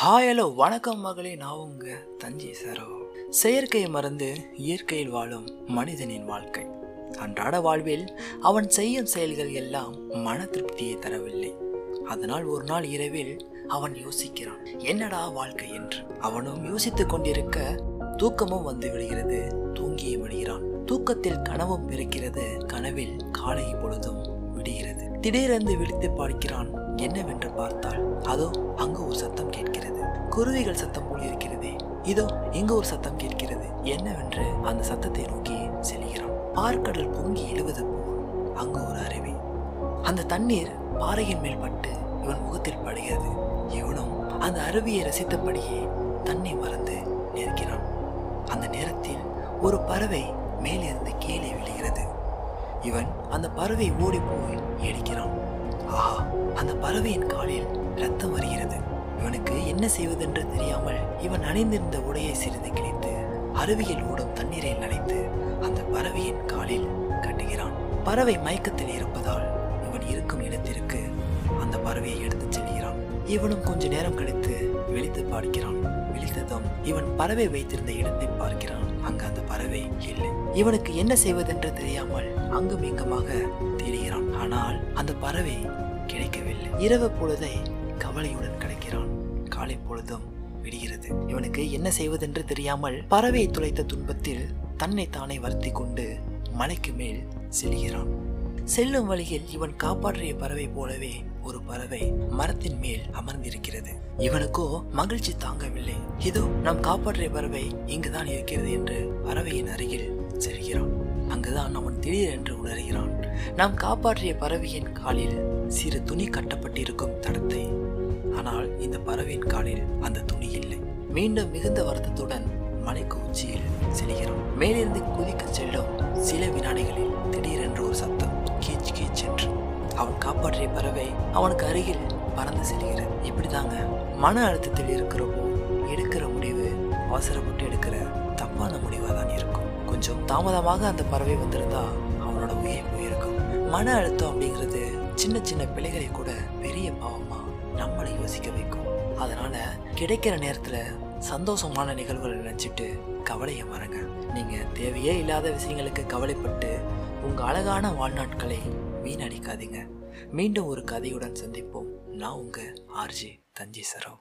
Hi hello வணக்கம் மகளே. நான் உங்க தஞ்சை சரோ. செயற்கையை மறந்து இயற்கையில் வாழும் மனிதனின் வாழ்க்கை. அன்றாட வாழ்வில் அவன் செய்யும் செயல்கள் எல்லாம் மன திருப்தியை தரவில்லை. அதனால் ஒரு நாள் இரவில் அவன் யோசிக்கிறான். என்னடா வாழ்க்கை என்று. அவனும் யோசித்துக் கொண்டிருக்க தூக்கமும் வந்து விடுகிறது தூங்கியே விடுகிறான். தூக்கத்தில் கனவும் பிறக்கிறது கனவில் காலை பொழுதும் விடுகிறது. திடீரென்று விழித்து பார்க்கிறான். என்னவென்று பார்த்தால் அதோ அங்கு ஒரு சத்தம் கேட்கிறது. குருவிகள் சத்தம் போல் இருக்கிறது இதோ இங்கு ஒரு சத்தம் கேட்கிறது. என்னவென்று அந்த சத்தத்தை நோக்கி செல்கிறான். பார்க்கடல் பொங்கி எழுவது போல் அங்கு ஒரு அருவி. அந்த தண்ணீர் பாறையின் மேல் பட்டு இவன் முகத்தில் படுகிறது. இவனும் அந்த அருவியை ரசித்தபடியே தன்னை மறந்து நிற்கிறான். அந்த நேரத்தில் ஒரு பறவை மேலிருந்து கீழே விழுகிறது. இவன் அந்த பறவை ஓடி போய் எடுக்கிறான் ஆஹா அந்த பறவையின் காலில் ரத்தம் வருகிறது. இவனுக்கு என்ன செய்வதென்று தெரியாமல் இவன் அணிந்திருந்த உடையை சிறிது கிழித்து அருவியில் ஓடும் தண்ணீரை நனைத்து அந்த பறவையின் காலில் கட்டுகிறான். பறவை மயக்கத்தில் இருப்பதால் இவன் இருக்கும் இடத்திற்கு அந்த பறவையை எடுத்துச் செல்கிறான். இவனும் கொஞ்ச நேரம் கழித்து விழித்து பார்க்கிறான். விழித்ததும் இவன் பறவை வைத்திருந்த இடத்தை பார்க்கிறான். அங்கு அந்த பறவை இல்லை. இவனுக்கு என்ன செய்வதென்று தெரியாமல் அங்கும் இங்குமாக தேடுகிறான் ஆனால் அந்த பறவை கிடைக்கவில்லை. இரவு பொழுதை கவலையுடன் கிடைக்கிறான். காலை பொழுதும் விடுகிறது. இவனுக்கு என்ன செய்வதென்று தெரியாமல் பறவையை துளைத்த துன்பத்தில் தன்னை தானே வருத்தி கொண்டு மலைக்கு மேல் செல்கிறான். செல்லும் வழியில் இவன் காப்பாற்றிய பறவை போலவே ஒரு பறவை மரத்தின் மேல் அமர்ந்திருக்கிறது. இவனுக்கோ மகிழ்ச்சி தாங்கவில்லை. இதோ நாம் காப்பாற்றிய பறவை இங்குதான் இருக்கிறது என்று பறவையின் அருகில் செல்கிறான். அங்குதான் அவன் திடீரென்று உணர்கிறான். நாம் காப்பாற்றிய பறவையின் காலில் சிறு துணி கட்டப்பட்டிருக்கும் தடத்தை. ஆனால் இந்த பறவையின் காலில் அந்த துணி இல்லை. மீண்டும் மிகுந்த வருத்தத்துடன் மலைக்கு உச்சியில் செல்கிறான். மேலிருந்து குதிக்க செல்லும் சில வினாடிகளில் திடீரென்று ஒரு சத்தம் கீச் கீச் என்று. அவன் காப்பாற்றிய பறவை அவனுக்கு அருகில் பறந்து செல்கிறது. இப்படிதாங்க மன அழுத்தத்தில் இருக்கிறப்போ எடுக்கிற முடிவு அவசரப்பட்டு எடுக்கிற தப்பான முடிவாக தான் இருக்கும். கொஞ்சம் தாமதமாக அந்த பறவை வந்திருந்தா அவனோட உயிர் போயிருக்கும் மன அழுத்தம் அப்படிங்கிறது சின்ன சின்ன பிள்ளைகளை கூட பெரிய பாவமா நம்மளை யோசிக்க வைக்கும். அதனால கிடைக்கிற நேரத்துல சந்தோஷமான நிகழ்வுகளை நினைச்சிட்டு கவலையை மறங்க. நீங்க தேவையே இல்லாத விஷயங்களுக்கு கவலைப்பட்டு உங்க அழகான வாழ்நாட்களை வீணடிக்காதீங்க. மீண்டும் ஒரு கதையுடன் சந்திப்போம். நான் உங்கள் ஆர்ஜி தஞ்சை சரவ்